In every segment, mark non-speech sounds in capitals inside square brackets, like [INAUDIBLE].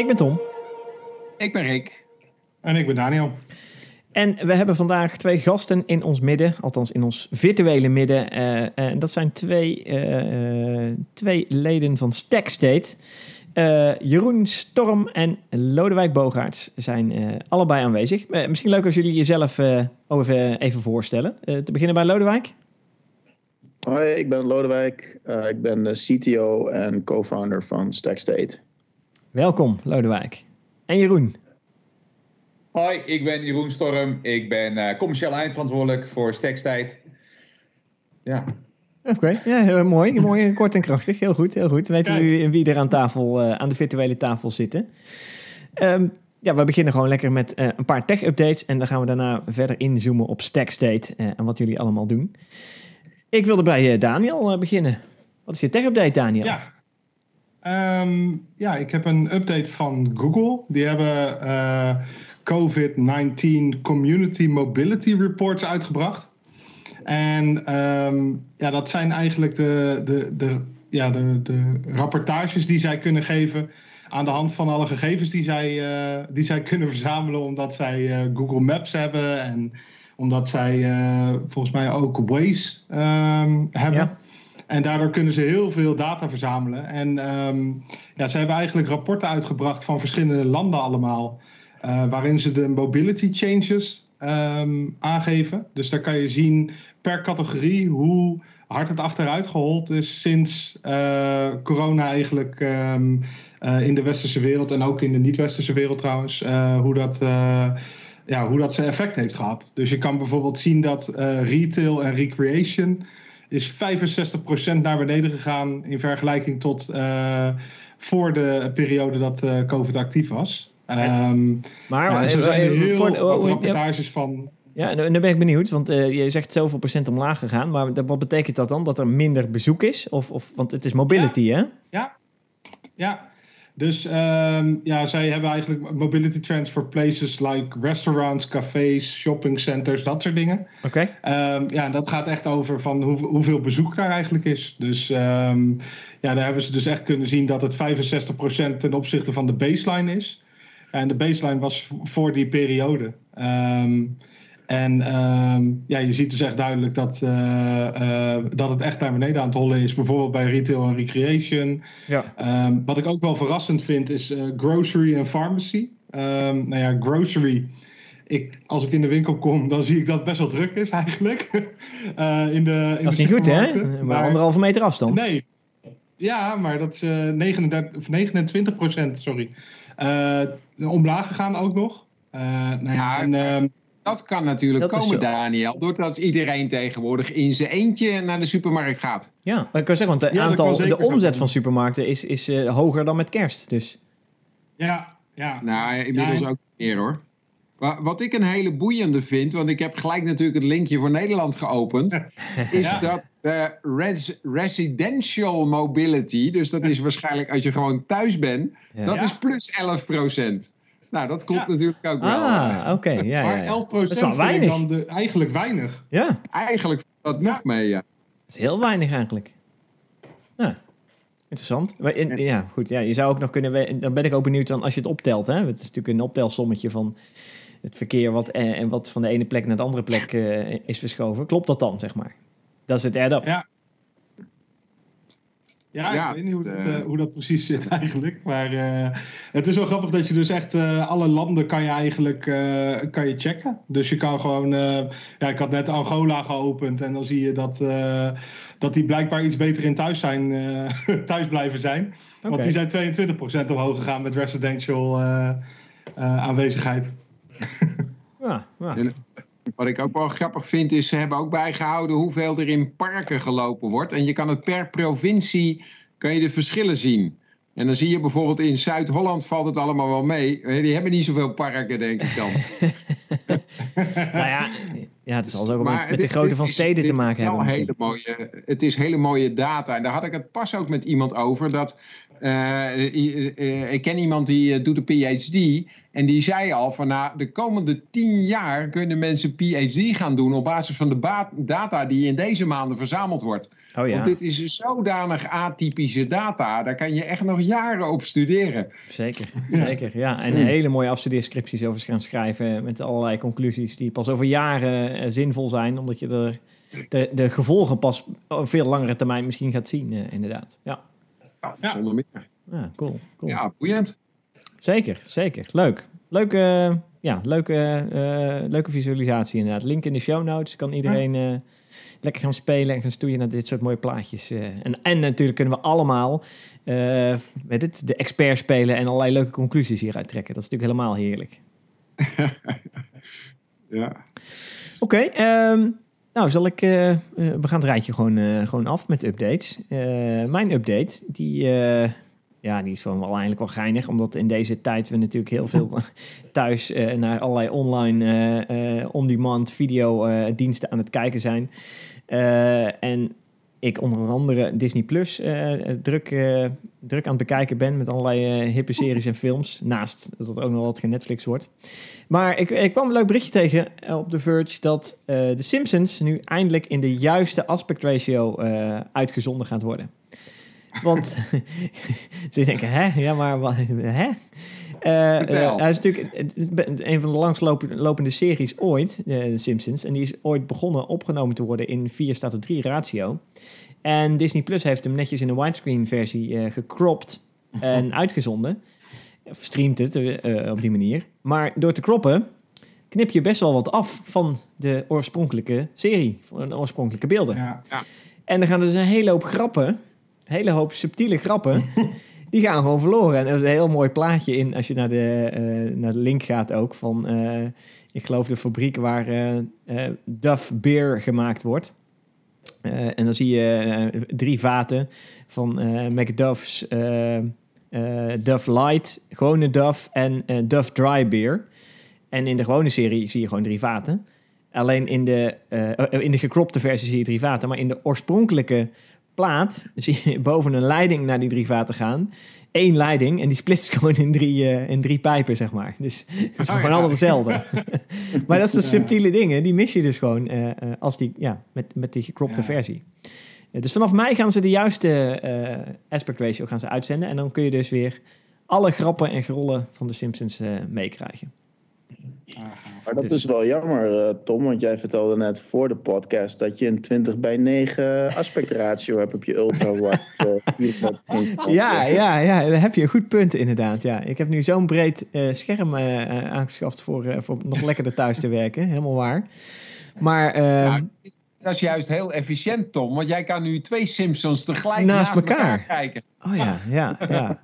Ik ben Tom. Ik ben Rick. En ik ben Daniel. En we hebben vandaag twee gasten in ons midden, althans in ons virtuele midden. Uh, en dat zijn twee, uh, twee leden van Stackstate. Uh, Jeroen Storm en Lodewijk Bogaerts zijn allebei aanwezig. misschien leuk als jullie jezelf even, even voorstellen. te beginnen bij Lodewijk. Hoi, ik ben Lodewijk. ik ben de CTO en co-founder van Stackstate. Welkom, Lodewijk. En Jeroen. Hoi, ik ben Jeroen Storm. Ik ben uh, commercieel eindverantwoordelijk voor Stekstijd. Ja. Oké, ja, heel mooi. mooi, kort en krachtig. Heel goed, heel goed. Weten we wie er aan tafel, uh, aan de virtuele tafel zitten. Um, ja, we beginnen gewoon lekker met uh, een paar tech-updates. En dan gaan we daarna verder inzoomen op Stackstate en wat jullie allemaal doen. Ik wilde bij Daniel beginnen. Wat is je tech-update, Daniel? Ja. Um, ja, ik heb een update van Google. Die hebben COVID-19 Community Mobility Reports uitgebracht. En um, ja, dat zijn eigenlijk de, de, de, ja, de, de rapportages die zij kunnen geven aan de hand van alle gegevens die zij, uh, die zij kunnen verzamelen, omdat zij uh, Google Maps hebben en omdat zij volgens mij ook Waze um, hebben. En daardoor kunnen ze heel veel data verzamelen. En um, ja, ze hebben eigenlijk rapporten uitgebracht van verschillende landen allemaal. Uh, waarin ze de mobility changes um, aangeven. Dus daar kan je zien per categorie hoe hard het achteruit gehold is sinds uh, corona eigenlijk um, uh, in de westerse wereld en ook in de niet-westerse wereld trouwens, hoe dat ja, hoe dat zijn effect heeft gehad. Dus je kan bijvoorbeeld zien dat retail en recreation is 65% naar beneden gegaan in vergelijking tot voor de periode dat COVID actief was. Um, maar ja, zo zijn er heel voor, wat rapportages van... Ja, nu ben ik benieuwd, want uh, je zegt zoveel procent omlaag gegaan. Maar wat betekent dat dan? Dat er minder bezoek is? Of, of, want het is mobility, ja. hè? Ja, ja. Dus um, ja, zij hebben eigenlijk mobility trends voor places like restaurants, cafés, shopping centers, dat soort dingen. Oké. Okay. Um, ja, dat gaat echt over van hoe, hoeveel bezoek daar eigenlijk is. Dus ja, daar hebben ze dus echt kunnen zien dat het 65% ten opzichte van de baseline is. En de baseline was voor die periode. Um, en um, ja, je ziet dus echt duidelijk dat, uh, uh, dat het echt naar beneden aan het hollen is. Bijvoorbeeld bij retail en recreation. Ja. Um, wat ik ook wel verrassend vind is uh, grocery en pharmacy. nou ja, grocery. Ik, als ik in de winkel kom, dan zie ik dat het best wel druk is eigenlijk. [LAUGHS] in de, in dat is niet goed, hè? Maar, maar anderhalve meter afstand. Nee. Ja, maar dat is 39, of 29 procent, sorry. omlaag gegaan ook nog. nou ja, en, um, dat kan natuurlijk dat komen, Daniel, doordat iedereen tegenwoordig in zijn eentje naar de supermarkt gaat. Ja, maar ik kan zeggen, want de, aantal, de omzet van supermarkten is, is uh, hoger dan met kerst. Dus. Ja, ja. Nou, inmiddels ja, ook meer hoor. Maar wat ik een hele boeiende vind, want ik heb gelijk natuurlijk het linkje voor Nederland geopend, [LAUGHS] is ja. dat de res residential mobility, dus dat is waarschijnlijk als je gewoon thuis bent, dat is plus 11 procent. Nou, dat klopt natuurlijk ook wel. Ah, oké. Ja, ja, maar 11 procent is dan de, eigenlijk weinig. Ja. Eigenlijk dat nog mee, ja. Dat is heel weinig eigenlijk. Ja. Interessant. Maar ja, goed. Ja, je zou ook nog kunnen... Dan ben ik ook benieuwd dan als je het optelt. Hè? Het is natuurlijk een optelsommetje van het verkeer wat, en, en wat van de ene plek naar de andere plek uh, is verschoven. Klopt dat dan, zeg maar? Dat is het add-up. Ja, ja, ja, ik weet niet hoe, het, uh, hoe, dat precies zit [LAUGHS] eigenlijk. Maar uh, het is wel grappig dat je dus echt uh, alle landen kan je eigenlijk kan je checken. Dus je kan gewoon... ja, ik had net Angola geopend en dan zie je dat, dat die blijkbaar iets beter in thuis, zijn, [LAUGHS] thuis blijven zijn. Okay. Want die zijn 22% omhoog gegaan met residential aanwezigheid. ja, ja. Wat ik ook wel grappig vind is, ze hebben ook bijgehouden hoeveel er in parken gelopen wordt. En je kan het per provincie, kan je de verschillen zien. En dan zie je bijvoorbeeld in Zuid-Holland valt het allemaal wel mee. Die hebben niet zoveel parken, denk ik dan. [LAUGHS] nou ja, ja, het zal ook met, met de grootte van steden te maken hebben. Hele mooie, het is hele mooie data. En daar had ik het pas ook met iemand over. Dat, uh, ik ken iemand die doet een PhD. En die zei al van nou, de komende tien jaar kunnen mensen PhD gaan doen op basis van de data die in deze maanden verzameld wordt. Oh ja, Want dit is zodanig atypische data, daar kan je echt nog jaren op studeren. zeker. [LAUGHS] zeker ja. En hele mooie afstudeerscripties over gaan schrijven met allerlei conclusies die pas over jaren eh, zinvol zijn, omdat je er de, de gevolgen pas op veel langere termijn misschien gaat zien, eh, inderdaad. Ja. Zonder meer. ja, cool. cool. Ja, boeiend. Zeker, zeker. Leuk. Leuke, ja, leuke, eh, leuke visualisatie inderdaad. Link in de show notes. Kan iedereen eh, lekker gaan spelen en gaan stoeien naar dit soort mooie plaatjes. eh. en, en natuurlijk kunnen we allemaal eh, weet het, de expert spelen en allerlei leuke conclusies hieruit trekken. Dat is natuurlijk helemaal heerlijk. [LAUGHS] Ja. Oké, ehm, nou zal ik... eh, eh, we gaan het rijtje gewoon, eh, gewoon af met updates. Eh, mijn update, die... ja, die is wel, eigenlijk wel geinig, omdat in deze tijd we natuurlijk heel veel [LAUGHS] thuis eh, naar allerlei online eh, on-demand video diensten aan het kijken zijn. En ik onder andere Disney Plus druk, druk aan het bekijken ben met allerlei hippe series en films. Naast dat het ook nog wat Netflix wordt. Maar ik, ik kwam een leuk berichtje tegen op The Verge dat The Simpsons nu eindelijk in de juiste aspect ratio uitgezonden gaat worden. Want [LAUGHS] ze denken, hè? Ja, maar wat, hè? Eh, eh, hij is natuurlijk een van de langstlopende series ooit, eh, The Simpsons. En die is ooit begonnen opgenomen te worden in 4 staat op 3 ratio. En Disney Plus heeft hem netjes in een widescreen versie eh gecropt en uitgezonden. Of streamt het op die manier. Maar door te croppen knip je best wel wat af van de oorspronkelijke serie, van de oorspronkelijke beelden. Ja. En dan gaan dus een hele hoop grappen, hele hoop subtiele grappen, [LAUGHS] die gaan gewoon verloren. En er is een heel mooi plaatje in, als je naar de, eh, naar de link gaat ook, van, eh, ik geloof de fabriek waar eh Duff Beer gemaakt wordt. En dan zie je drie vaten van McDuff's Duff Light, gewone Duff en Duff Dry Beer. En in de gewone serie zie je gewoon drie vaten. Alleen in de, in de gekropte versie zie je drie vaten. Maar in de oorspronkelijke plaat zie je [LAUGHS] boven een leiding naar die drie vaten gaan. Eén leiding en die splitst [LAUGHS] gewoon in drie, eh, in drie pijpen, zeg maar. Dus [LAUGHS] het is Oh, gewoon ja. allemaal hetzelfde. maar dat zijn subtiele dingen, die mis je dus gewoon eh, eh, als die, ja, met, met die gekropte Ja. versie. Dus vanaf mei gaan ze de juiste eh, aspect ratio gaan ze uitzenden. En dan kun je dus weer alle grappen en gerollen van de Simpsons meekrijgen. Maar dat Dus- is wel jammer, eh, Tom, want jij vertelde net voor de podcast dat je een 20 bij 9 aspect ratio hebt op je ultra [LAUGHS] eh, [LAUGHS] Ja, ja, ja, daar heb je een goed punt inderdaad. Ja. Ik heb nu zo'n breed eh, scherm aangeschaft voor, eh, voor nog lekkerder thuis te werken. [LAUGHS] Helemaal waar. Maar ehm, Ja, dat is juist heel efficiënt, Tom. Want jij kan nu twee Simpsons tegelijk Naast naast, elkaar. elkaar. kijken. oh ja, ja, ja.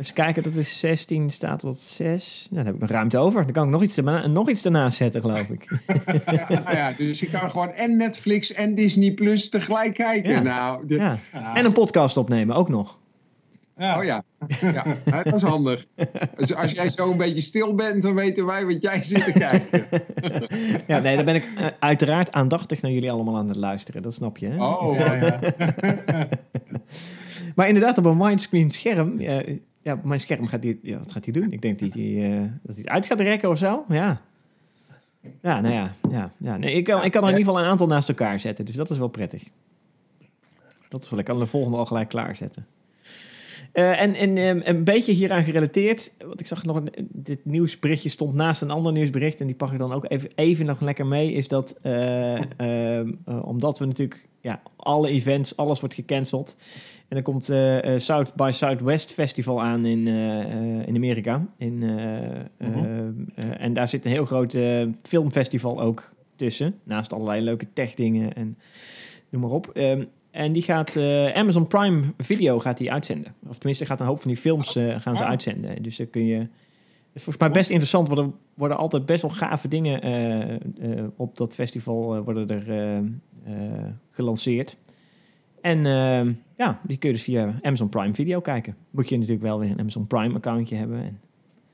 Even kijken, dat is 16, staat tot 6. Nou, dan heb ik nog ruimte over. Dan kan ik nog iets, erna- nog iets ernaast zetten, geloof ik. [LAUGHS] Ja, nou ja, dus je kan gewoon en Netflix en Disney Plus tegelijk kijken. Ja. Nou, Ja. Ja. En een podcast opnemen, ook nog. Ja. Oh ja. ja, dat is handig. Dus als jij zo een beetje stil bent, dan weten wij wat jij zit te kijken. Ja, nee, dan ben ik eh, uiteraard aandachtig naar jullie allemaal aan het luisteren. Dat snap je, hè? Oh, Ja, ja. [LAUGHS] Maar inderdaad, op een widescreen scherm. Ja, mijn scherm gaat hij. Ja, wat gaat hij doen? Ik denk dat hij, eh, dat hij het uit gaat rekken of zo. Ja. Ja, nou ja. ja, ja. Nee, ik, kan, ik kan er in ieder geval een aantal naast elkaar zetten. Dus dat is wel prettig. Dat is wel. Ik kan de volgende al gelijk klaarzetten. Eh, en en ehm, een beetje hieraan gerelateerd. Want ik zag nog. Een, dit nieuwsberichtje stond naast een ander nieuwsbericht. En die pak ik dan ook even, even nog lekker mee. Is dat. eh, [LAUGHS] ehm, eh, omdat we natuurlijk. Ja, alle events, alles wordt gecanceld. En dan komt eh, South by Southwest Festival aan in, eh, in Amerika. In, eh, en daar zit een heel groot filmfestival ook tussen. Naast allerlei leuke tech dingen en noem maar op. Ehm, en die gaat Amazon Prime Video gaat die uitzenden. Of tenminste gaat een hoop van die films gaan ze Ah. uitzenden. Dus dan kun je... Het is volgens mij best interessant. Worden, worden altijd best wel gave dingen op dat festival worden er gelanceerd. En ehm, ja, die kun je dus via Amazon Prime Video kijken. Moet je natuurlijk wel weer een Amazon Prime accountje hebben. En,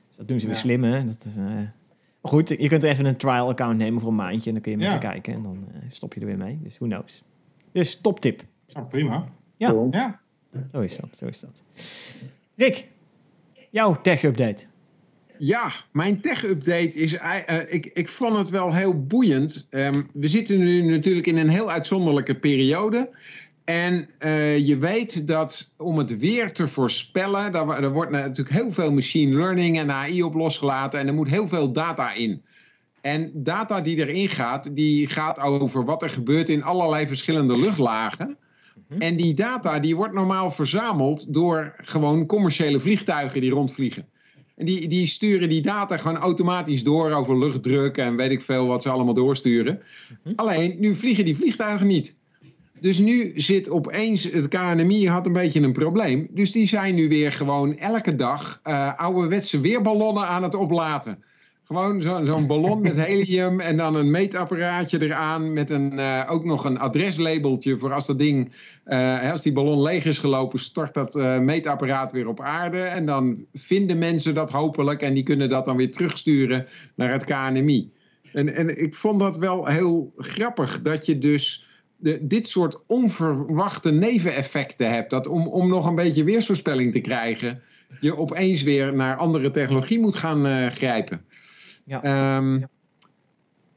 dus dat doen ze weer Ja. slim, hè? Dat is, eh, maar goed, je kunt even een trial account nemen voor een maandje. En dan kun je hem Ja. even kijken. En dan eh, stop je er weer mee. Dus who knows. Dus top tip. Prima. Ja. Cool. Ja. Zo is dat, zo is dat. Rick, jouw tech-update. Ja, mijn tech-update is... eh, ik, ik vond het wel heel boeiend. Ehm, we zitten nu natuurlijk in een heel uitzonderlijke periode. En uh, je weet dat om het weer te voorspellen, daar, er wordt natuurlijk heel veel machine learning en AI op losgelaten en er moet heel veel data in. En data die erin gaat, die gaat over wat er gebeurt in allerlei verschillende luchtlagen. Mhm. En die data die wordt normaal verzameld door gewoon commerciële vliegtuigen die rondvliegen. En die, die sturen die data gewoon automatisch door over luchtdruk en weet ik veel wat ze allemaal doorsturen. Mhm. Alleen nu vliegen die vliegtuigen niet. Dus nu zit opeens het KNMI had een beetje een probleem. Dus die zijn nu weer gewoon elke dag uh, ouderwetse weerballonnen aan het oplaten. Gewoon zo'n ballon met helium en dan een meetapparaatje eraan met een, uh, ook nog een adreslabeltje voor als dat ding, uh, als die ballon leeg is gelopen, stort dat meetapparaat weer op aarde. En dan vinden mensen dat hopelijk en die kunnen dat dan weer terugsturen naar het KNMI. En, en ik vond dat wel heel grappig dat je dus de, dit soort onverwachte neveneffecten hebt. Dat om, om nog een beetje weersvoorspelling te krijgen, je opeens weer naar andere technologie moet gaan grijpen. Ja. Um,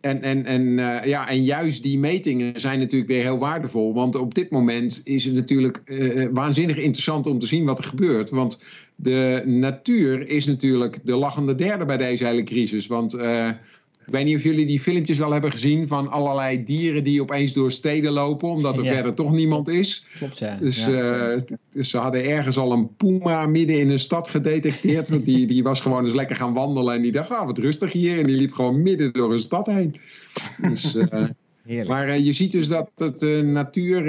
en, en, en, uh, ja, en juist die metingen zijn natuurlijk weer heel waardevol. Want op dit moment is het natuurlijk uh, waanzinnig interessant om te zien wat er gebeurt. Want de natuur is natuurlijk de lachende derde bij deze hele crisis. Want ik weet niet of jullie die filmpjes wel hebben gezien van allerlei dieren die opeens door steden lopen, omdat er verder toch niemand is. Klopt, ja. Dus, uh, dus, ze hadden ergens al een puma midden in een stad gedetecteerd. Want die, die was gewoon eens lekker gaan wandelen en die dacht, ah, wat rustig hier. En die liep gewoon midden door een stad heen. Dus, [LAUGHS] uh, maar uh, je ziet dus dat het uh, natuur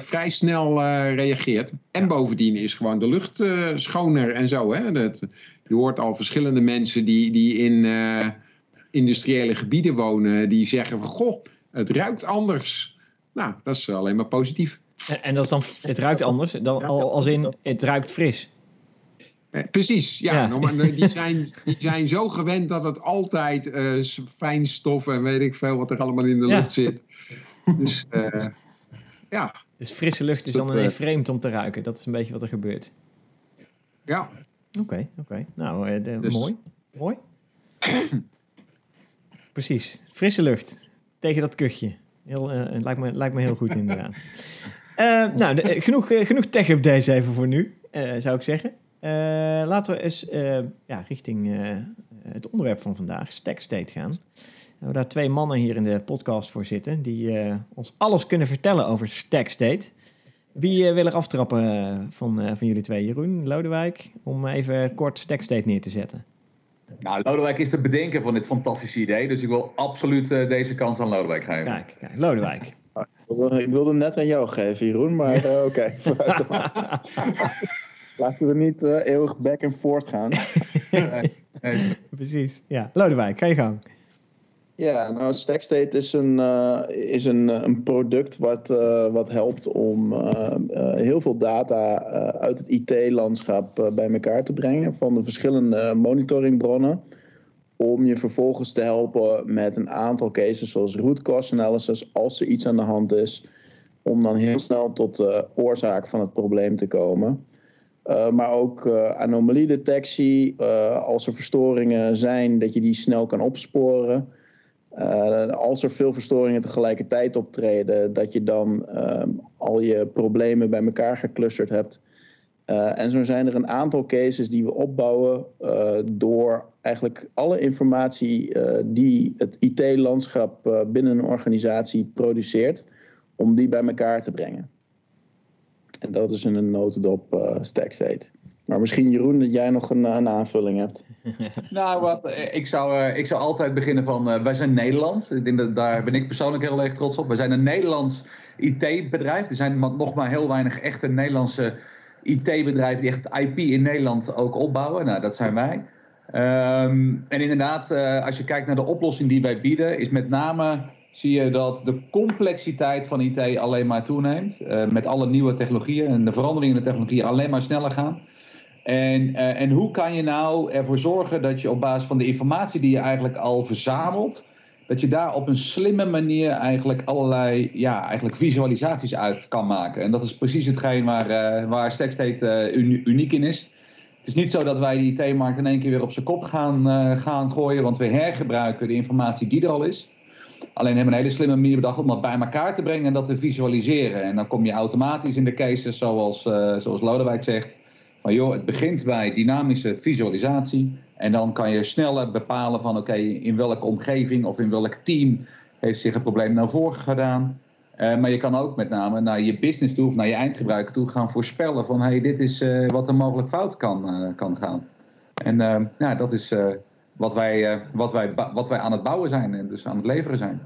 vrij snel reageert. En bovendien is gewoon de lucht schoner en zo. Hè? Dat, je hoort al verschillende mensen die, die in industriële gebieden wonen die zeggen van goh, het ruikt anders. Nou, dat is alleen maar positief. En, en dat is dan, het ruikt anders, dan, als in het ruikt fris. Eh, precies, ja. ja. Die, [LAUGHS] zijn, die zijn zo gewend dat het altijd uh, fijnstof en weet ik veel wat er allemaal in de lucht zit. Dus uh, [LAUGHS] ja. Dus frisse lucht is dan ineens vreemd om te ruiken. Dat is een beetje wat er gebeurt. Ja. Oké, oké. Nou, de, dus- mooi. Mooi. [CLEARS THROAT] Precies. Frisse lucht tegen dat kuchje. Heel, uh, lijkt, me, lijkt me heel goed inderdaad. Uh, [LAUGHS] nou, de, uh, genoeg, genoeg tech-updates even voor nu, zou ik zeggen. laten we eens ja, richting het onderwerp van vandaag, Stack State, gaan. We hebben daar twee mannen hier in de podcast voor zitten... die ons alles kunnen vertellen over Stack State. Wie wil er aftrappen van, van jullie twee? Jeroen, Lodewijk, om even kort Stack State neer te zetten. Nou, Lodewijk is te bedenken van dit fantastische idee. Dus ik wil absoluut uh, deze kans aan Lodewijk geven. Kijk, kijk Lodewijk. Ik wilde net aan jou geven, Jeroen, maar uh, oké. [LAUGHS] [LAUGHS] Laten we niet uh, eeuwig back and forth gaan. [LAUGHS] Precies, ja. Lodewijk, ga je gang. Ja, nou, Stackstate is een, uh, is een, een product wat, uh, wat helpt om uh, heel veel data uit het IT-landschap bij elkaar te brengen van de verschillende monitoringbronnen. Om je vervolgens te helpen met een aantal cases zoals root cause analysis als er iets aan de hand is. Om dan heel snel tot de oorzaak van het probleem te komen. maar ook anomaliedetectie, als er verstoringen zijn, dat je die snel kan opsporen. Uh, als er veel verstoringen tegelijkertijd optreden, dat je dan uh, al je problemen bij elkaar geclusterd hebt. Uh, en zo zijn er een aantal cases die we opbouwen door eigenlijk alle informatie die het IT-landschap binnen een organisatie produceert, om die bij elkaar te brengen. En dat is in een notendop Stackstate. Maar misschien Jeroen, dat jij nog een, een aanvulling hebt. [LAUGHS] nou, wat, eh, ik, zou, eh, ik zou altijd beginnen van, uh, wij zijn Nederlands. Ik denk dat daar ben ik persoonlijk heel erg trots op. Wij zijn een Nederlands IT-bedrijf. Er zijn nog maar heel weinig echte Nederlandse IT-bedrijven die echt IP in Nederland ook opbouwen. Nou, dat zijn wij. Um, en inderdaad, als je kijkt naar de oplossing die wij bieden, is met name zie je dat de complexiteit van IT alleen maar toeneemt. Met alle nieuwe technologieën en de veranderingen in de technologieën alleen maar sneller gaan. En, uh, en hoe kan je nou ervoor zorgen dat je op basis van de informatie die je eigenlijk al verzamelt, dat je daar op een slimme manier eigenlijk allerlei ja, eigenlijk visualisaties uit kan maken. En dat is precies hetgeen waar, uh, waar Stackstate uh, uniek in is. Het is niet zo dat wij die IT-markt in één keer weer op zijn kop gaan, gaan gooien, want we hergebruiken de informatie die er al is. Alleen hebben we een hele slimme manier bedacht om dat bij elkaar te brengen en dat te visualiseren. En dan kom je automatisch in de cases, zoals, zoals Lodewijk zegt. Van joh, het begint bij dynamische visualisatie. En dan kan je sneller bepalen van oké, in welke omgeving of in welk team heeft zich een probleem naar voren gedaan. Uh, maar je kan ook met name naar je business toe of naar je eindgebruiker toe gaan voorspellen van hey, dit is uh, wat er mogelijk fout kan, kan gaan. En ja, dat is wat wij, wat, wij, wat wij aan het bouwen zijn en dus aan het leveren zijn.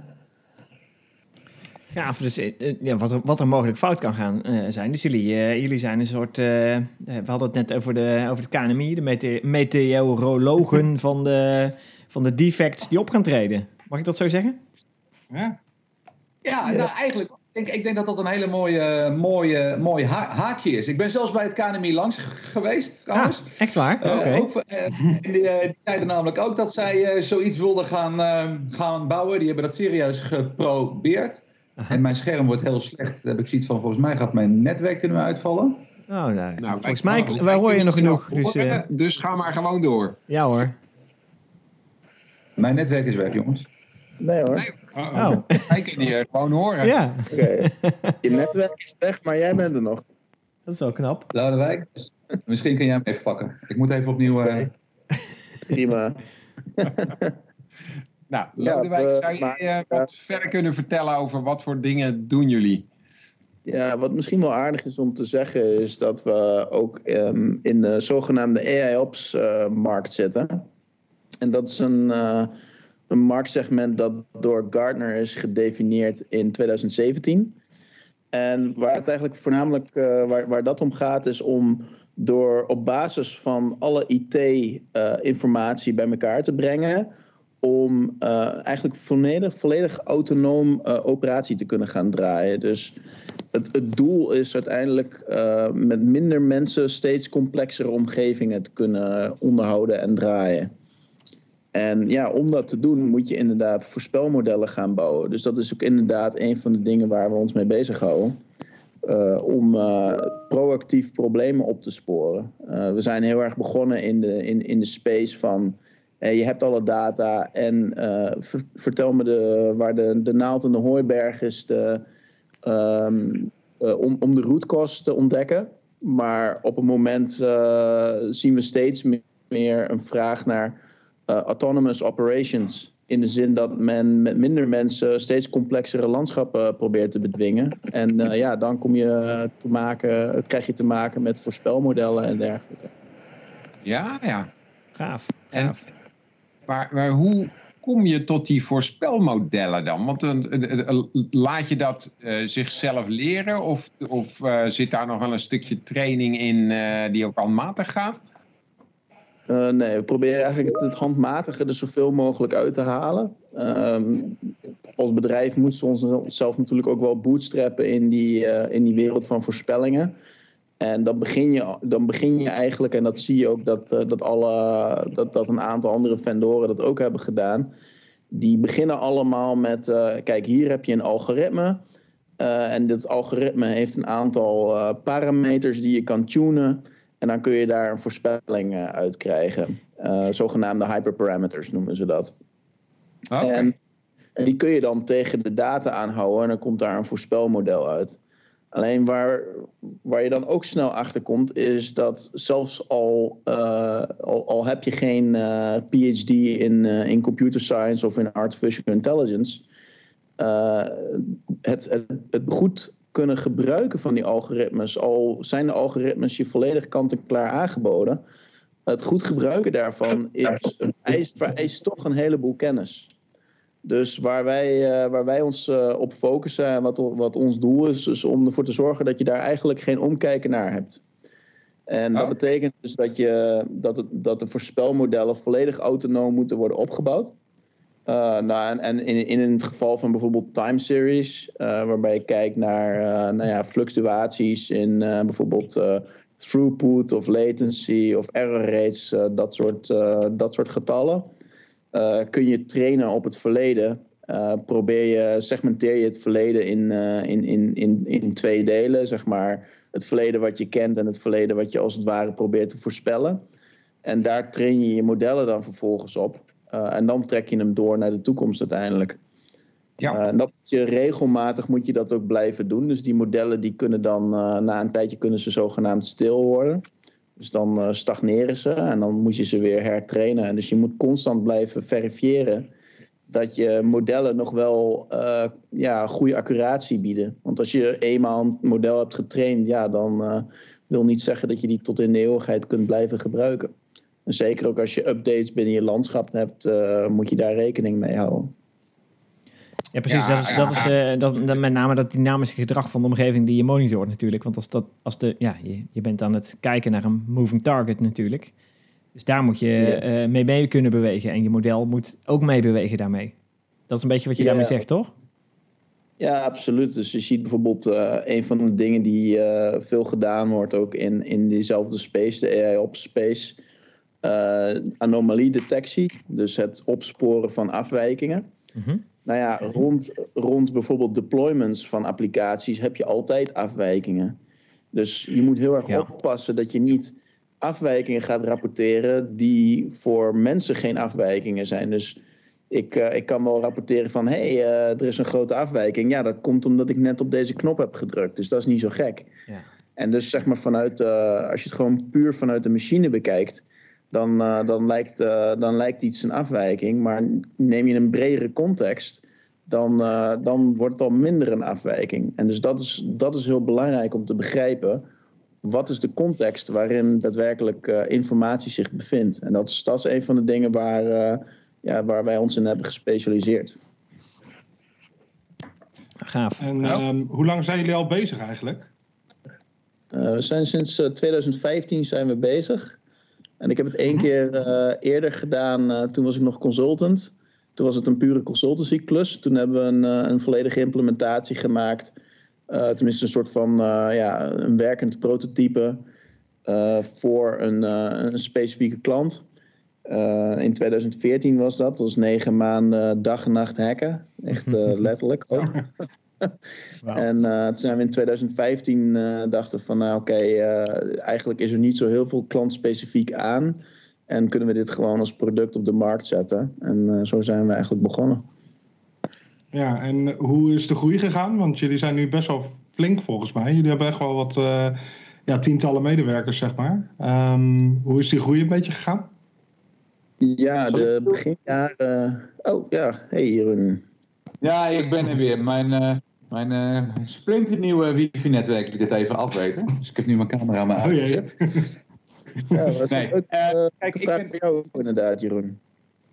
Gaaf, dus uh, ja, wat, er, wat er mogelijk fout kan gaan uh, zijn. Dus jullie, jullie zijn een soort, we hadden het net over, de, over het KNMI, de mete meteorologen [LAUGHS] van de, van de defects die op gaan treden. Mag ik dat zo zeggen? Ja, ja, nou, eigenlijk ik denk, ik denk dat dat een hele mooie, mooie, mooie haakje is. Ik ben zelfs bij het KNMI langs geweest, trouwens. Ah, echt waar? Uh, okay. ook, uh, die, die, zeiden namelijk ook dat zij uh, zoiets wilden gaan, gaan bouwen. Die hebben dat serieus geprobeerd. [LAUGHS] En mijn scherm wordt heel slecht. Dan heb ik zoiets van, volgens mij gaat mijn netwerk er nu uitvallen. Oh, nou, nou volgens mij wij horen je nog genoeg. Dus, dus ga maar gewoon door. Ja hoor. Mijn netwerk is weg, jongens. Nee hoor. Nee. Uh -oh. [LAUGHS] Hij kan je gewoon horen. Ja. Okay. Je [LAUGHS] netwerk is weg, maar jij bent er nog. Dat is wel knap. Lodewijk, misschien kun jij hem even pakken. Ik moet even opnieuw... Uh... Okay. Prima. Nou, Lodewijk, ja, zou je uh, wat verder kunnen vertellen over wat voor dingen doen jullie? Ja, wat misschien wel aardig is om te zeggen, is dat we ook um, in de zogenaamde AI-ops-markt uh, zitten. En dat is een, uh, een marktsegment dat door Gartner is gedefinieerd in 2017. En waar het eigenlijk voornamelijk uh, waar, waar dat om gaat, is om door op basis van alle IT-informatie bij elkaar te brengen. Om uh, eigenlijk volledig, volledig autonoom operatie te kunnen gaan draaien. Dus het, het doel is uiteindelijk met minder mensen steeds complexere omgevingen te kunnen onderhouden en draaien. En ja, om dat te doen moet je inderdaad voorspelmodellen gaan bouwen. Dus dat is ook inderdaad een van de dingen waar we ons mee bezighouden. Om proactief problemen op te sporen. We zijn heel erg begonnen in de, in, in de space van... je hebt alle data en vertel me de, waar de, de naald in de hooiberg is de, um, om, om de rootkost te ontdekken. Maar op een moment zien we steeds meer een vraag naar uh, autonomous operations. In de zin dat men met minder mensen steeds complexere landschappen probeert te bedwingen. En uh, ja, dan kom je te maken, krijg je te maken met voorspelmodellen en dergelijke. Ja, ja. Gaaf. gaaf. En, maar, hoe kom je tot die voorspelmodellen dan? Want uh, laat je dat zichzelf leren? Of, of zit daar nog wel een stukje training in die ook handmatig gaat? Nee, we proberen eigenlijk het, handmatige er zoveel mogelijk uit te halen. Als bedrijf moeten we onszelf natuurlijk ook wel bootstrappen in die, in die wereld van voorspellingen. En dan begin, je, dan begin je eigenlijk, en dat zie je ook dat, uh, dat, alle, dat, dat een aantal andere vendoren dat ook hebben gedaan. Die beginnen allemaal met: kijk, hier heb je een algoritme. en dit algoritme heeft een aantal parameters die je kan tunen. En dan kun je daar een voorspelling uit krijgen. Zogenaamde hyperparameters noemen ze dat. Okay. En, en, die kun je dan tegen de data aanhouden en dan komt daar een voorspelmodel uit. Alleen waar, waar je dan ook snel achter komt, is dat zelfs al, uh, al, al, heb je geen PhD in, in computer science of in artificial intelligence, het, het, het goed kunnen gebruiken van die algoritmes, al zijn de algoritmes je volledig kant-en-klaar aangeboden, het goed gebruiken daarvan is, vereist, vereist toch een heleboel kennis. Dus waar wij, uh, waar wij ons uh, op focussen en wat, wat ons doel is, is om ervoor te zorgen dat je daar eigenlijk geen omkijken naar hebt. En dat oh. betekent dus dat, je, dat, het, dat de voorspelmodellen volledig autonoom moeten worden opgebouwd. Uh, nou, en, in, in het geval van bijvoorbeeld time series, waarbij je kijkt naar nou ja, fluctuaties in bijvoorbeeld throughput of latency of error rates, dat, soort, dat soort getallen, kun je trainen op het verleden. probeer je, segmenteer je het verleden in, in, in, in, in twee delen, zeg maar. Het verleden wat je kent en het verleden wat je als het ware probeert te voorspellen. En daar train je je modellen dan vervolgens op. En dan trek je hem door naar de toekomst uiteindelijk. Ja. Uh, dat moet je regelmatig moet je dat ook blijven doen. Dus die modellen die kunnen dan na een tijdje kunnen ze zogenaamd stil worden. Dus dan uh, stagneren ze en dan moet je ze weer hertrainen. En dus je moet constant blijven verifiëren dat je modellen nog wel ja, goede accuratie bieden. Want als je eenmaal een model hebt getraind, ja, dan wil niet zeggen dat je die tot in de eeuwigheid kunt blijven gebruiken. En zeker ook als je updates binnen je landschap hebt, moet je daar rekening mee houden. Ja, precies. dat is, dat is uh, dat, met name dat dynamische gedrag van de omgeving die je monitort natuurlijk. Want als dat, als de, ja, je, je bent aan het kijken naar een moving target natuurlijk. Dus daar moet je uh, mee mee kunnen bewegen. En je model moet ook meebewegen daarmee. Dat is een beetje wat je daarmee zegt, toch? Ja, absoluut. Dus je ziet bijvoorbeeld uh, een van de dingen die veel gedaan wordt ook in, in diezelfde space, de AI op space. anomaliedetectie. Dus het opsporen van afwijkingen. Mm nou ja, rond, rond bijvoorbeeld deployments van applicaties heb je altijd afwijkingen. Dus je moet heel erg oppassen dat je niet afwijkingen gaat rapporteren die voor mensen geen afwijkingen zijn. Dus ik, uh, ik kan wel rapporteren van hé, hey, uh, er is een grote afwijking. Ja, dat komt omdat ik net op deze knop heb gedrukt. Dus dat is niet zo gek. Ja. En dus zeg maar vanuit, uh, als je het gewoon puur vanuit de machine bekijkt, dan, uh, dan, lijkt, uh, dan lijkt iets een afwijking. Maar neem je een bredere context, dan, uh, dan wordt het al minder een afwijking. En dus dat is, dat is heel belangrijk om te begrijpen. Wat is de context waarin daadwerkelijk informatie zich bevindt? En dat is, dat is een van de dingen waar, ja, waar wij ons in hebben gespecialiseerd. Gaaf. En um, hoe lang zijn jullie al bezig eigenlijk? we zijn sinds 2015 zijn we bezig. En ik heb het één mhm. keer uh, eerder gedaan, uh, toen was ik nog consultant. Toen was het een pure consultancy klus. Toen hebben we een, uh, een volledige implementatie gemaakt. tenminste een soort van ja, een werkend prototype voor een, een specifieke klant. in 2014 was dat. Dat was negen maanden dag en nacht hacken. Echt [LAUGHS] letterlijk ook. [LAUGHS] [LAUGHS] En uh, toen zijn we in 2015 uh, dachten van, nou oké, okay, uh, eigenlijk is er niet zo heel veel klantspecifiek aan. En kunnen we dit gewoon als product op de markt zetten. En zo zijn we eigenlijk begonnen. Ja, en hoe is de groei gegaan? Want jullie zijn nu best wel flink volgens mij. Jullie hebben echt wel wat ja, tientallen medewerkers, zeg maar. Um, hoe is die groei een beetje gegaan? Ja, de beginjaren... Oh ja, hey Jeroen. Ja, ik ben er weer. Mijn mijn uh, splinternieuwe wifi-netwerk liet het even afweten. Dus ik heb nu mijn camera maar uitgezet. Oh, ja, dat nee. uh, kijk, ik ben... voor jou inderdaad, Jeroen.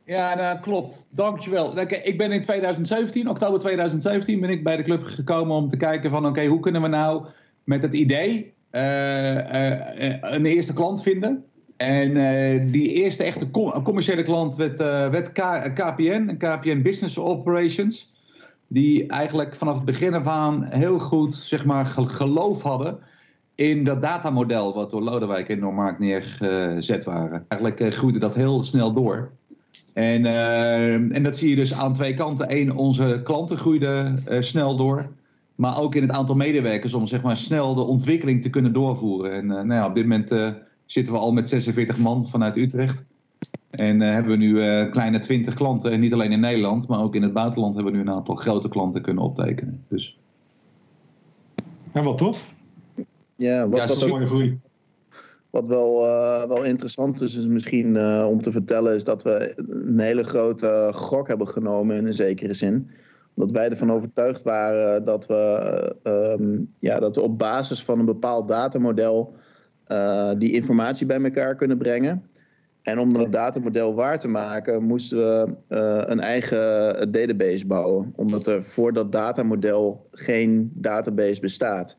Ja, nou, klopt. Dankjewel. Ik ben in 2017, oktober 2017, ben ik bij de club gekomen om te kijken van... oké, hoe kunnen we nou met het idee uh, een eerste klant vinden... En uh, die eerste echte commerciële klant werd, uh, werd KPN, KPN Business Operations die eigenlijk vanaf het begin af aan heel goed zeg maar, geloof hadden in dat datamodel wat door Lodewijk en Noormark neergezet waren. Eigenlijk uh, groeide dat heel snel door. En, uh, en dat zie je dus aan twee kanten. Eén, onze klanten groeiden uh, snel door. Maar ook in het aantal medewerkers om zeg maar, snel de ontwikkeling te kunnen doorvoeren. En nou ja, op dit moment zitten we al met 46 man vanuit Utrecht. En uh, hebben we nu uh, kleine 20 klanten, en niet alleen in Nederland, maar ook in het buitenland hebben we nu een aantal grote klanten kunnen optekenen. Dus. Ja, wat tof. Ja, wat, ja, wat, mooie groei. wat wel, uh, wel interessant is, is misschien om te vertellen, is dat we een hele grote gok hebben genomen in een zekere zin. Omdat wij ervan overtuigd waren dat we, um, ja, dat we op basis van een bepaald datamodel die informatie bij elkaar kunnen brengen. En om dat datamodel waar te maken, moesten we uh, een eigen database bouwen. Omdat er voor dat datamodel geen database bestaat.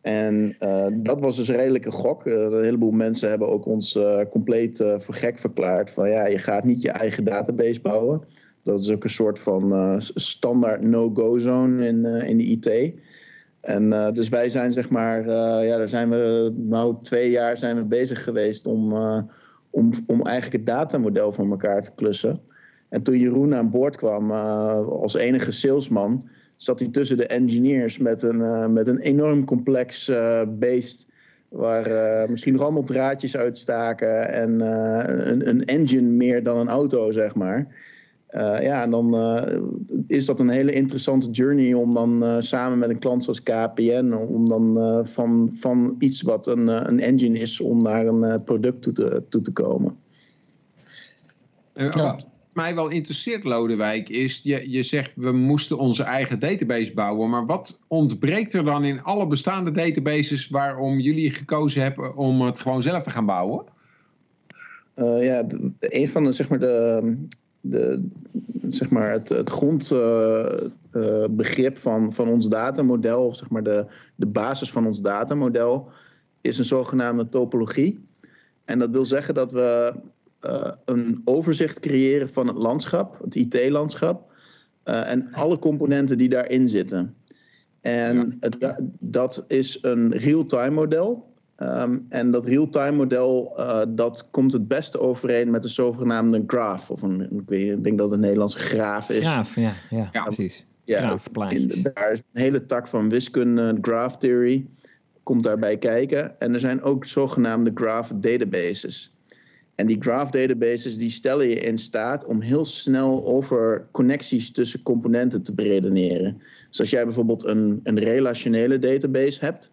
En uh, dat was dus een redelijke gok. Uh, een heleboel mensen hebben ook ons compleet voor gek verklaard. Van ja, je gaat niet je eigen database bouwen. Dat is ook een soort van standaard no-go zone in, in de IT. En dus wij zijn zeg maar, ja, daar zijn we nou twee jaar zijn we bezig geweest om om, om eigenlijk het datamodel van elkaar te klussen. En toen Jeroen aan boord kwam uh, als enige salesman, zat hij tussen de engineers met een, uh, met een enorm complex uh, beest. Waar misschien nog allemaal draadjes uitstaken en een, een engine meer dan een auto, zeg maar. Ja, en dan is dat een hele interessante journey om dan samen met een klant zoals KPN, om dan van, van iets wat een, een engine is, om naar een product toe te, toe te komen. Ja mij wel interesseert, Lodewijk, is je, je zegt we moesten onze eigen database bouwen. Maar wat ontbreekt er dan in alle bestaande databases waarom jullie gekozen hebben om het gewoon zelf te gaan bouwen? Uh, ja, een van de, zeg maar, de, de, zeg maar het, het grondbegrip uh, van, van ons datamodel, of zeg maar de, de basis van ons datamodel, is een zogenaamde topologie. En dat wil zeggen dat we uh, een overzicht creëren van het landschap, het IT-landschap, uh, en alle componenten die daarin zitten. En het, dat is een real-time model. Um, en dat real-time model uh, dat komt het beste overeen met de zogenaamde graph. Of een, ik, weet, ik denk dat het een Nederlandse graaf is. Graaf, ja, ja, ja precies. Ja, daar is een hele tak van wiskunde, graph theory, komt daarbij kijken. En er zijn ook zogenaamde graph databases. En die graph databases die stellen je in staat om heel snel over connecties tussen componenten te beredeneren. Dus als jij bijvoorbeeld een, een relationele database hebt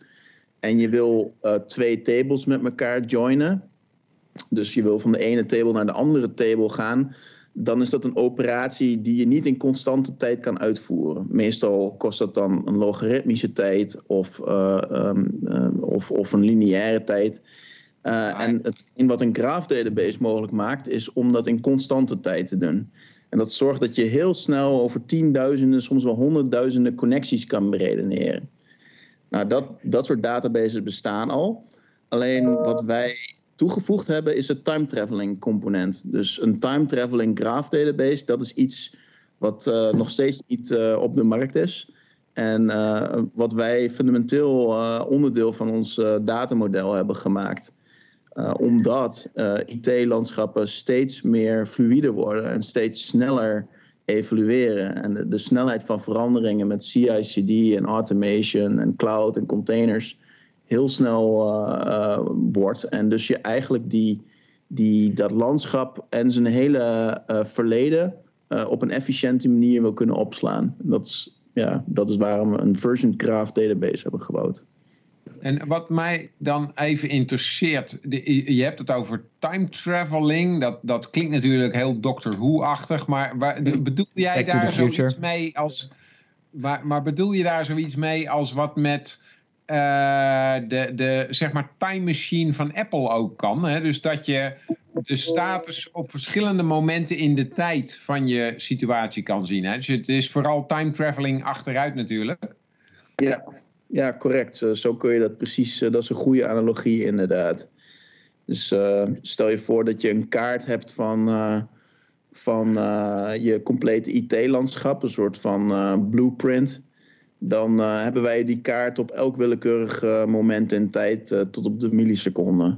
en je wil uh, twee tables met elkaar joinen, dus je wil van de ene table naar de andere table gaan, dan is dat een operatie die je niet in constante tijd kan uitvoeren. Meestal kost dat dan een logaritmische tijd of, uh, um, uh, of, of een lineaire tijd. Uh, en hetgeen wat een graph database mogelijk maakt, is om dat in constante tijd te doen. En dat zorgt dat je heel snel over tienduizenden, soms wel honderdduizenden connecties kan beredeneren. Nou, dat, dat soort databases bestaan al. Alleen wat wij toegevoegd hebben is het time traveling component. Dus een time traveling graph database, dat is iets wat uh, nog steeds niet uh, op de markt is. En uh, wat wij fundamenteel onderdeel van ons datamodel hebben gemaakt. Omdat IT-landschappen steeds meer fluide worden en steeds sneller evolueren. En de, snelheid van veranderingen met CI/CD en automation en cloud en containers heel snel uh, wordt. En dus je eigenlijk die, die, dat landschap en zijn hele verleden op een efficiënte manier wil kunnen opslaan. Dat is, ja, dat is waarom we een version graph database hebben gebouwd. En wat mij dan even interesseert, je hebt het over time traveling. Dat, dat klinkt natuurlijk heel Doctor Who-achtig, maar waar, bedoel jij daar zoiets mee als. Maar, maar bedoel je daar zoiets mee als wat met uh, de, de zeg maar time machine van Apple ook kan? Hè? Dus dat je de status op verschillende momenten in de tijd van je situatie kan zien. Hè? Dus het is vooral time traveling achteruit natuurlijk. Ja, ja, correct. Zo kun je dat precies. Eh, dat is een goede analogie, inderdaad. Dus uh, stel je voor dat je een kaart hebt van, van je complete IT-landschap, een soort van blueprint. Dan hebben wij die kaart op elk willekeurig moment in tijd tot op de milliseconde.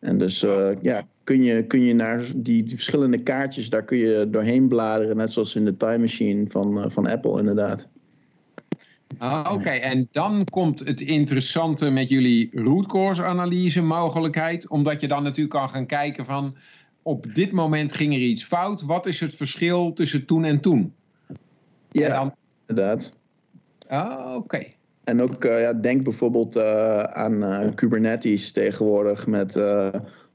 En dus ja, kun je, kun je naar die, die, verschillende kaartjes, daar kun je doorheen bladeren, net zoals in de Time Machine van, van Apple, inderdaad. Ah, Oké, en dan komt het interessante met jullie root cause analyse mogelijkheid. Omdat je dan natuurlijk kan gaan kijken van op dit moment ging er iets fout. Wat is het verschil tussen toen en toen? Ja, dan... inderdaad. Ah, oké. En ook uh, ja, denk bijvoorbeeld uh, aan uh, Kubernetes tegenwoordig met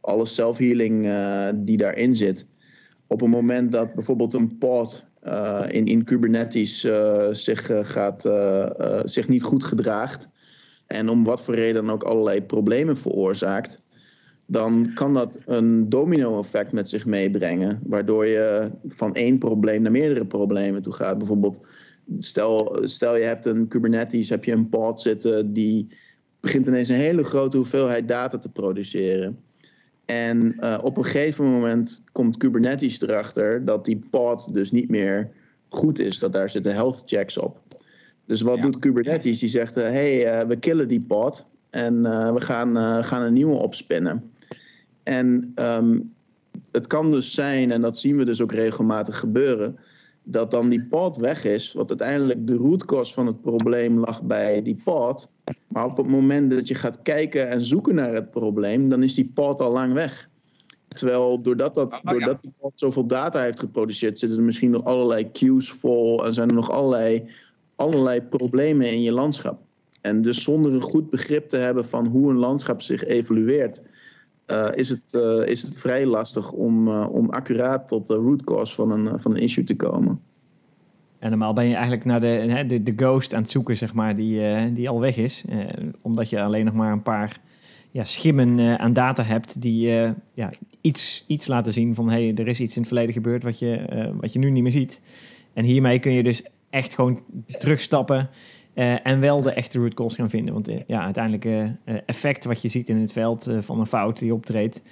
alle self-healing die daarin zit. Op een moment dat bijvoorbeeld een pod in, in Kubernetes uh, zich, uh, gaat, zich niet goed gedraagt en om wat voor reden dan ook allerlei problemen veroorzaakt, dan kan dat een domino-effect met zich meebrengen, waardoor je van één probleem naar meerdere problemen toe gaat. Bijvoorbeeld, stel, stel je hebt een Kubernetes, heb je een pod zitten die begint ineens een hele grote hoeveelheid data te produceren. En uh, op een gegeven moment komt Kubernetes erachter dat die pod dus niet meer goed is. Dat daar zitten health checks op. Dus wat doet Kubernetes? Die zegt, hé, uh, hey, uh, we killen die pod en we gaan, gaan een nieuwe opspinnen. En um, het kan dus zijn, en dat zien we dus ook regelmatig gebeuren, dat dan die pod weg is, wat uiteindelijk de root cause van het probleem lag bij die pod. Maar op het moment dat je gaat kijken en zoeken naar het probleem, dan is die pod al lang weg. Terwijl doordat, dat, Oh, ja. doordat die bot zoveel data heeft geproduceerd, zitten er misschien nog allerlei queues vol en zijn er nog allerlei, allerlei problemen in je landschap. En dus zonder een goed begrip te hebben van hoe een landschap zich evolueert, eh, is, het, eh, is het vrij lastig om, eh, om accuraat tot de root cause van een, van een issue te komen. En normaal ben je eigenlijk naar de, hè, de, de ghost aan het zoeken, zeg maar, die, eh, die al weg is. Eh, omdat je alleen nog maar een paar ja, schimmen eh, aan data hebt die ja, iets, iets laten zien van hey, er is iets in het verleden gebeurd wat je, wat je nu niet meer ziet. En hiermee kun je dus echt gewoon terugstappen en wel de echte root cause gaan vinden. Want ja, uiteindelijk effect wat je ziet in het veld van een fout die optreedt,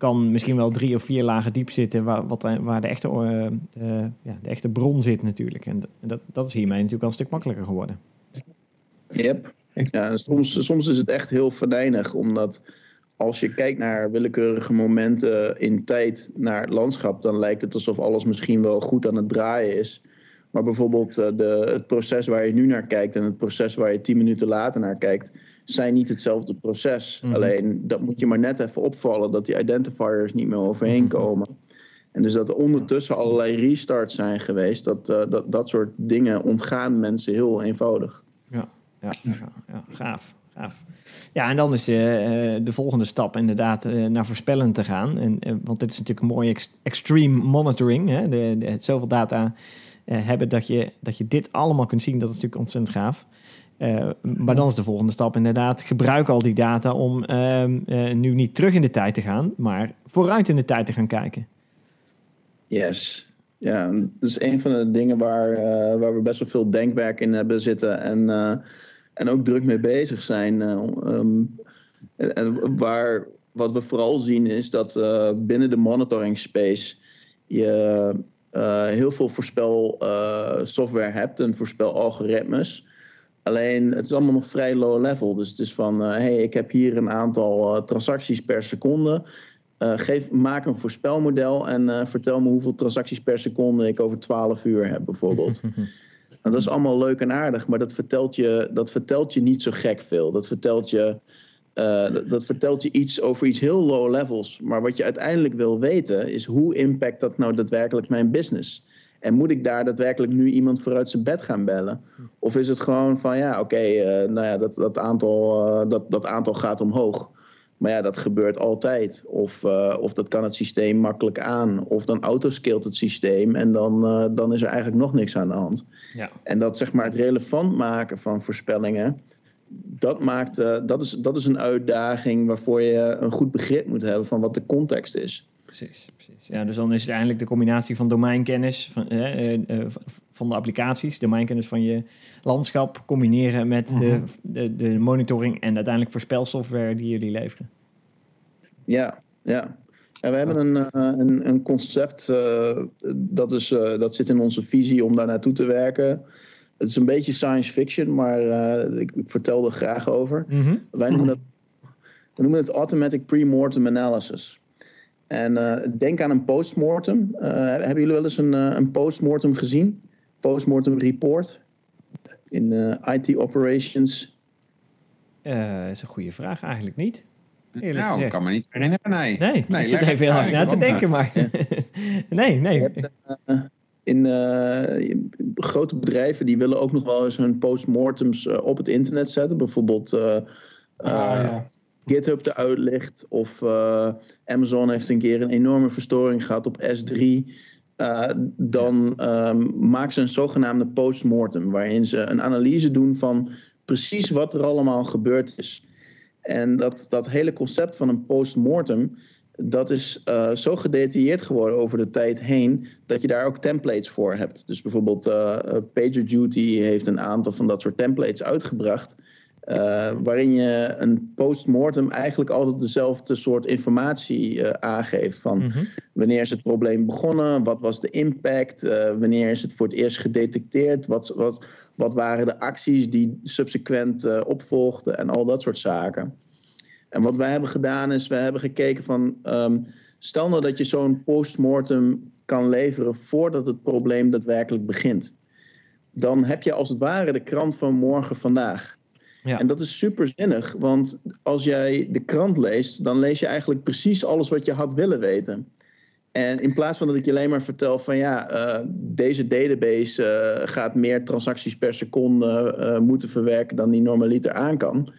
kan misschien wel drie of vier lagen diep zitten waar, wat, eh, waar de, echte, eh, eh, ja, de echte bron zit natuurlijk. En dat, dat is hiermee natuurlijk al een stuk makkelijker geworden. Yep. Ja, soms, soms is het echt heel venijnig, omdat als je kijkt naar willekeurige momenten in tijd naar het landschap, dan lijkt het alsof alles misschien wel goed aan het draaien is. Maar bijvoorbeeld eh, de, het proces waar je nu naar kijkt en het proces waar je tien minuten later naar kijkt, zijn niet hetzelfde proces. Mhm. Alleen dat moet je maar net even opvallen dat die identifiers niet meer overheen Mhm. komen. En dus dat er ondertussen allerlei restarts zijn geweest, dat, eh, dat, dat soort dingen ontgaan mensen heel eenvoudig. Ja, ja, ja, ja, gaaf. gaaf. Ja, en dan is eh, de volgende stap inderdaad naar voorspellen te gaan. En, want dit is natuurlijk een mooie ex- extreme monitoring. Hè? De, de, zoveel data hebben dat je, dat je dit allemaal kunt zien. Dat is natuurlijk ontzettend gaaf. Eh, maar dan is de volgende stap inderdaad, gebruik al die data om ehm, eh, nu niet terug in de tijd te gaan, maar vooruit in de tijd te gaan kijken. Yes. Ja, dat is een van de dingen waar, eh, waar we best wel veel denkwerk in hebben zitten en, en ook druk mee bezig zijn. eh, ehm, en, waar, wat we vooral zien is dat binnen de monitoring space je heel veel voorspel eh, software hebt en voorspel-algoritmes. Alleen het is allemaal nog vrij low level. Dus het is van, hé, hey, ik heb hier een aantal eh, transacties per seconde. Uh, geef, maak een voorspelmodel en uh, vertel me hoeveel transacties per seconde ik over 12 uur heb, bijvoorbeeld. [LAUGHS] nou, dat is allemaal leuk en aardig, maar dat vertelt je, dat vertelt je niet zo gek veel. Dat vertelt je, uh, dat, dat, vertelt je iets over iets heel low levels. Maar wat je uiteindelijk wil weten, is hoe impact dat nou daadwerkelijk mijn business? En moet ik daar daadwerkelijk nu iemand vooruit zijn bed gaan bellen? Of is het gewoon van ja, oké, okay, nou ja, dat, dat, aantal, dat, dat aantal gaat omhoog. Maar ja, dat gebeurt altijd. Of, uh, of dat kan het systeem makkelijk aan. Of dan autoscalt het systeem en dan, dan is er eigenlijk nog niks aan de hand. Ja. En dat zeg maar het relevant maken van voorspellingen. Dat, maakt, dat, is, dat is een uitdaging waarvoor je een goed begrip moet hebben van wat de context is. Precies, precies. Ja, dus dan is het eigenlijk de combinatie van domeinkennis van, van de applicaties, domeinkennis van je landschap, combineren met de, de, de monitoring en uiteindelijk voorspelsoftware die jullie leveren. Ja, ja. En we hebben een, uh, een, een, concept, uh, dat, is, uh, dat zit in onze visie om daar naartoe te werken. Het is een beetje science fiction, maar ik, ik, vertel er graag over. Mm-hmm. Wij noemen dat, we noemen het automatic pre-mortem analysis. En uh, denk aan een postmortem. Uh, hebben jullie wel eens een, uh, een postmortem gezien? Postmortem report in IT operations? Dat is een goede vraag, eigenlijk niet. Eerlijk nou, ik kan me niet herinneren, nee. Nee, nee ik zit even heel hard na te denken, maar... [LAUGHS] nee, nee. Hebt, in grote bedrijven die willen ook nog wel eens hun postmortems op het internet zetten. Bijvoorbeeld... Ah, ja. GitHub eruit ligt. Of uh, Amazon heeft een keer een enorme verstoring gehad op S3. Uh, dan um, maken ze een zogenaamde postmortem. Waarin ze een analyse doen van precies wat er allemaal gebeurd is. En dat, dat hele concept van een postmortem. Dat is uh, zo gedetailleerd geworden over de tijd heen. dat je daar ook templates voor hebt. Dus bijvoorbeeld PagerDuty heeft een aantal van dat soort templates uitgebracht. Uh, waarin je een postmortem eigenlijk altijd dezelfde soort informatie uh, aangeeft. Van mm-hmm. wanneer is het probleem begonnen? Wat was de impact? Uh, wanneer is het voor het eerst gedetecteerd? Wat, wat, wat waren de acties die subsequent opvolgden? En al dat soort zaken. En wat wij hebben gedaan is, we hebben gekeken van... Um, stel nou dat je zo'n postmortem kan leveren voordat het probleem daadwerkelijk begint. Dan heb je als het ware de krant van morgen vandaag. Ja. En dat is superzinnig, want als jij de krant leest, dan lees je eigenlijk precies alles wat je had willen weten. En in plaats van dat ik je alleen maar vertel van ja, uh, deze database uh, gaat meer transacties per seconde uh, moeten verwerken dan die normaliter aan kan.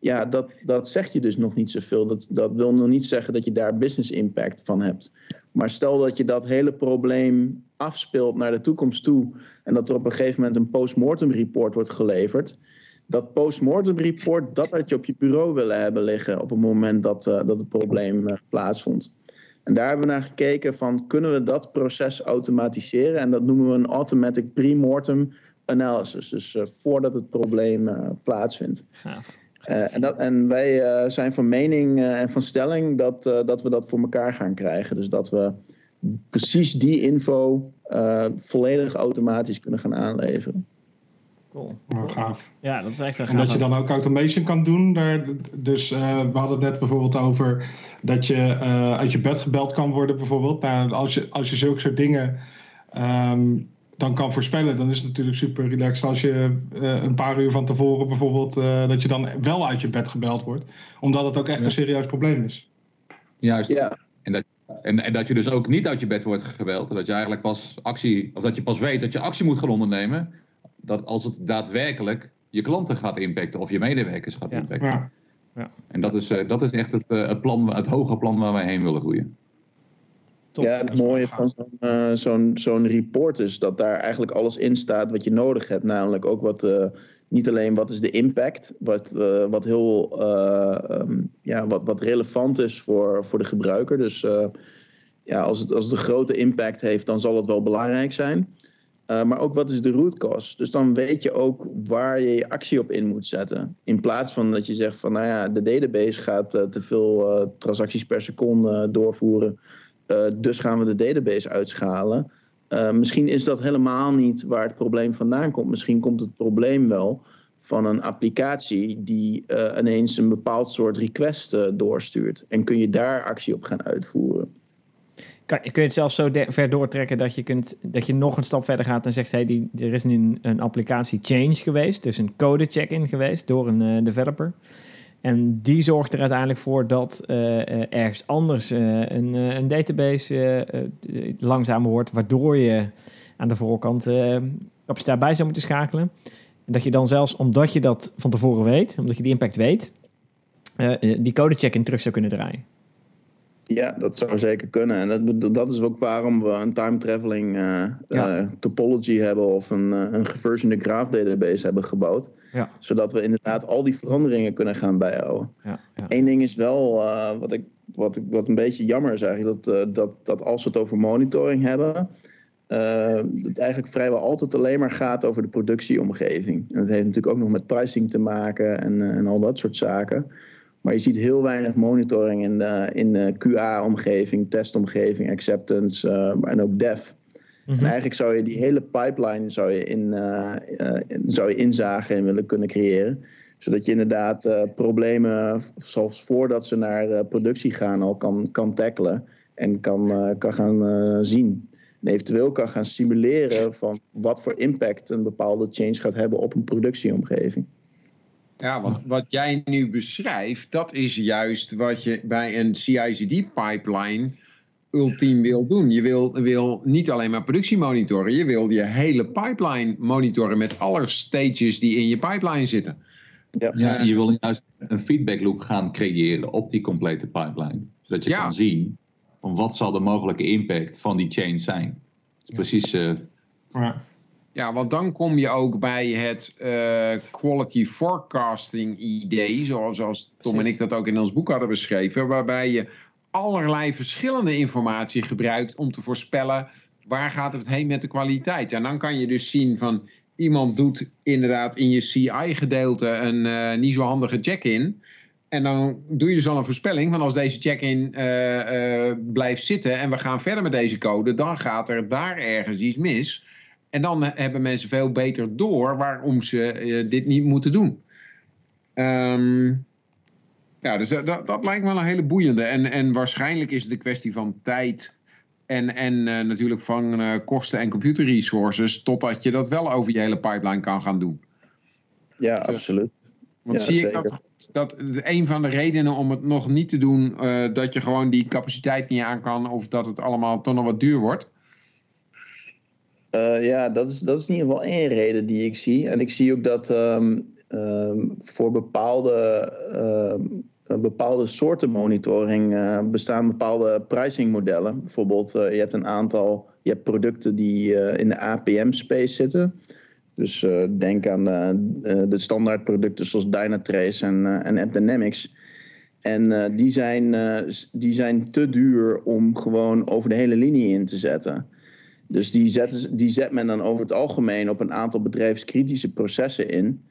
Ja, dat, dat zeg je dus nog niet zoveel. Dat, dat wil nog niet zeggen dat je daar business impact van hebt. Maar stel dat je dat hele probleem afspeelt naar de toekomst toe en dat er op een gegeven moment een postmortem report wordt geleverd. Dat postmortem report, dat had je op je bureau willen hebben liggen op het moment dat, dat het probleem plaatsvond. En daar hebben we naar gekeken van kunnen we dat proces automatiseren en dat noemen we een automatic pre-mortem analysis. Dus uh, voordat het probleem plaatsvindt. Gaaf. En, dat, en wij zijn van mening en van stelling dat, dat we dat voor elkaar gaan krijgen. Dus dat we precies die info volledig automatisch kunnen gaan aanleveren. Cool. Oh, gaaf. Ja, dat is echt een En dat je dan ook automation kan doen. Daar, dus uh, we hadden het net bijvoorbeeld over dat je uh, uit je bed gebeld kan worden bijvoorbeeld. Nou, als je, als je zulke soort dingen um, dan kan voorspellen, dan is het natuurlijk super relaxed als je uh, een paar uur van tevoren bijvoorbeeld, dat je dan wel uit je bed gebeld wordt. Omdat het ook echt ja. een serieus probleem is. Juist. Ja. En dat, en, en, dat je dus ook niet uit je bed wordt gebeld. Dat je eigenlijk pas actie, als dat je pas weet dat je actie moet gaan ondernemen dat als het daadwerkelijk je klanten gaat impacten of je medewerkers gaat ja. impacten. Ja. Ja. En dat is, uh, dat is echt het, uh, het, plan, het hoge plan waar wij heen willen groeien. Top. Ja, het mooie van zo'n uh, zo'n zo'n report is dat daar eigenlijk alles in staat wat je nodig hebt. Namelijk ook wat, niet alleen wat is de impact, wat, wat heel um, ja, wat, wat relevant is voor, voor de gebruiker. Dus ja, als het, als het een grote impact heeft, dan zal het wel belangrijk zijn. Uh, maar ook wat is de root cause? Dus dan weet je ook waar je je actie op in moet zetten. In plaats van dat je zegt van, nou ja, de database gaat uh, te veel uh, transacties per seconde doorvoeren. dus gaan we de database uitschalen. misschien is dat helemaal niet waar het probleem vandaan komt. Misschien komt het probleem wel van een applicatie die ineens een bepaald soort request doorstuurt. En kun je daar actie op gaan uitvoeren kan, kun je het zelfs zo ver doortrekken dat je, kunt, dat je nog een stap verder gaat en zegt: hey, die, er is nu een, applicatie change geweest, dus een code check-in geweest door een uh, developer. En die zorgt er uiteindelijk voor dat uh, ergens anders een, een, database langzamer wordt, waardoor je aan de voorkant capaciteit bij zou moeten schakelen. En dat je dan zelfs, omdat je dat van tevoren weet, omdat je die impact weet, die code check-in terug zou kunnen draaien. Ja, dat zou zeker kunnen. En dat, dat is ook waarom we een time traveling uh, uh, topology hebben of een, uh, een geversioned graph database hebben gebouwd. Ja. Zodat we inderdaad al die veranderingen kunnen gaan bijhouden. Ja, ja. Eén ding is wel wat, ik, wat, ik, wat een beetje jammer is eigenlijk, dat, dat, dat als we het over monitoring hebben, het eigenlijk vrijwel altijd alleen maar gaat over de productieomgeving. En dat heeft natuurlijk ook nog met pricing te maken en, en al dat soort zaken. Maar je ziet heel weinig monitoring in de, in de QA-omgeving, testomgeving, acceptance uh, en ook dev. En mhm. eigenlijk zou je die hele pipeline zou je in, uh, uh, zou je inzagen en willen kunnen creëren. Zodat je inderdaad problemen, zelfs voordat ze naar productie gaan, al kan, kan tackelen en kan, kan gaan zien. En eventueel kan gaan simuleren van wat voor impact een bepaalde change gaat hebben op een productieomgeving. Ja, wat, wat jij nu beschrijft, dat is juist wat je bij een CI/CD-pipeline ultiem wil doen. Je wil, wil niet alleen maar productie monitoren, je wil je hele pipeline monitoren met alle stages die in je pipeline zitten. Ja, ja je wil juist een feedback loop gaan creëren op die complete pipeline. Zodat je kan zien van wat zal de mogelijke impact van die change zijn. is precies... Uh, ja. Ja, want dan kom je ook bij het uh, quality forecasting idee, zoals, zoals Tom en ik dat ook in ons boek hadden beschreven, waarbij je allerlei verschillende informatie gebruikt om te voorspellen waar gaat het heen met de kwaliteit. En dan kan je dus zien van iemand doet inderdaad in je CI-gedeelte een uh, niet zo handige check-in. En dan doe je dus al een voorspelling van als deze check-in uh, blijft zitten en we gaan verder met deze code, dan gaat er daar ergens iets mis. En dan hebben mensen veel beter door waarom ze uh, dit niet moeten doen. Um, ja, dus dat, dat, lijkt me wel een hele boeiende. En, en waarschijnlijk is het een kwestie van tijd en, en uh, natuurlijk van uh, kosten en computerresources, totdat je dat wel over je hele pipeline kan gaan doen. Ja, absoluut. Want Ja, zie ik dat, dat een van de redenen om het nog niet te doen, eh, dat je gewoon die capaciteit niet aan kan, of dat het allemaal toch nog wat duur wordt? Eh, ja, dat is, dat is in ieder geval één reden die ik zie. En ik zie ook dat ehm, ehm, voor bepaalde, ehm, bepaalde soorten monitoring eh, bestaan bepaalde pricingmodellen. Bijvoorbeeld, eh, je hebt een aantal je hebt producten die in de APM-space zitten. Dus denk aan eh, de standaardproducten zoals Dynatrace en, en AppDynamics. En die, zijn, die zijn te duur om gewoon over de hele linie in te zetten. Dus die, zetten, ze- die zet men dan over het algemeen op een aantal bedrijfskritische processen in.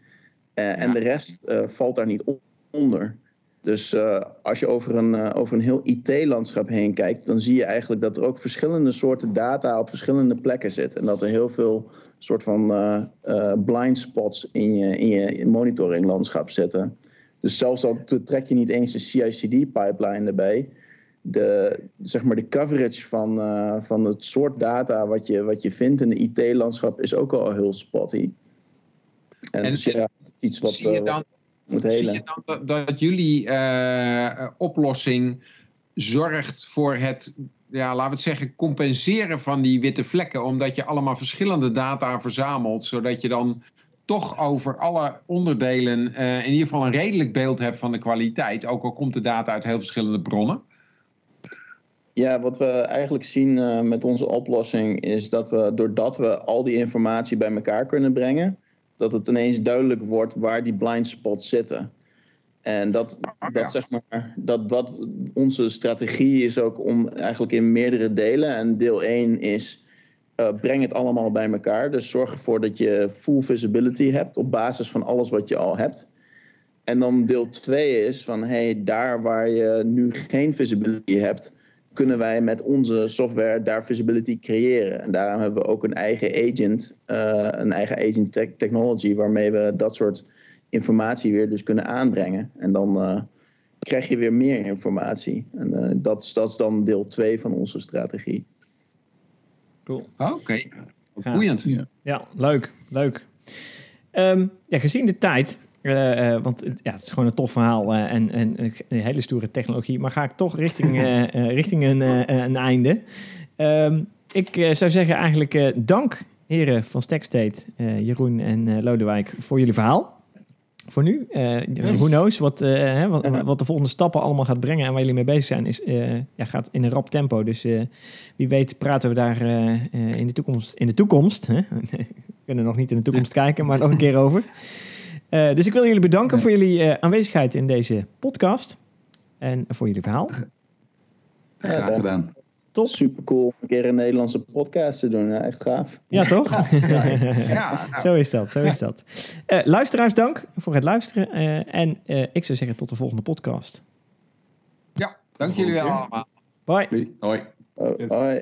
Eh, En de rest eh, valt daar niet on- onder. Dus eh, als je over een, over een heel IT-landschap heen kijkt, dan zie je eigenlijk dat er ook verschillende soorten data op verschillende plekken zitten. En dat er heel veel soort van blind spots in je, in je monitoringlandschap zitten. Dus zelfs al trek je niet eens de CI/CD-pipeline erbij, de, zeg maar de coverage van, eh, van het soort data wat je, wat je vindt in de IT-landschap is ook al heel spotty. En, En- dus ja, dat is iets wat, zie je eh, dan, moet zie helen. je dan dat, dat jullie eh, oplossing zorgt voor het, ja, laten we het zeggen, compenseren van die witte vlekken, omdat je allemaal verschillende data verzamelt, zodat je dan toch over alle onderdelen in ieder geval een redelijk beeld hebt van de kwaliteit, ook al komt de data uit heel verschillende bronnen. Ja, wat we eigenlijk zien eh, met onze oplossing is dat we, doordat we al die informatie bij elkaar kunnen brengen, dat het ineens duidelijk wordt waar die blind spots zitten. En dat, ja. dat zeg maar, dat, dat onze strategie is ook om eigenlijk in meerdere delen. En deel 1 is eh, breng het allemaal bij elkaar. Dus zorg ervoor dat je full visibility hebt op basis van alles wat je al hebt. En dan deel 2 is van hey, daar waar je nu geen visibility hebt, kunnen wij met onze software daar visibility creëren. En daarom hebben we ook een eigen agent, eh, een eigen agent tech- technology, waarmee we dat soort informatie weer dus kunnen aanbrengen. En dan eh, krijg je weer meer informatie. En eh, dat, is, dat is dan deel 2 van onze strategie. Cool. Oké, Gaaf. boeiend. Ja, leuk. Leuk. Ehm, ja, gezien de tijd, eh, eh, want het- ja, het is gewoon een tof verhaal eh, en, en een hele stoere technologie, maar ga ik toch richting, [LAUGHS] richting een, een einde. Ehm, ik zou zeggen eigenlijk dank, heren van Stackstate, Jeroen en Lodewijk, voor jullie verhaal. Voor nu, who knows, wat, hè, wat, wat de volgende stappen allemaal gaat brengen en waar jullie mee bezig zijn, is, ja, gaat in een rap tempo. Dus wie weet praten we daar in de toekomst, in de toekomst, hè? [LAUGHS] we kunnen nog niet in de toekomst kijken, maar nog een keer over. Eh, dus ik wil jullie bedanken voor jullie eh, aanwezigheid in deze podcast en voor jullie verhaal. Graag gedaan. Top. Super cool om een keer een Nederlandse podcast te doen. Ja, echt gaaf. Ja, toch? [LAUGHS] Ja, Zo is dat, zo is dat. Eh, luisteraars, dank voor het luisteren. eh, en eh, ik zou zeggen tot de volgende podcast. ja, dank jullie wel allemaal. Bye. Hoi. Oh, Yes. hoi.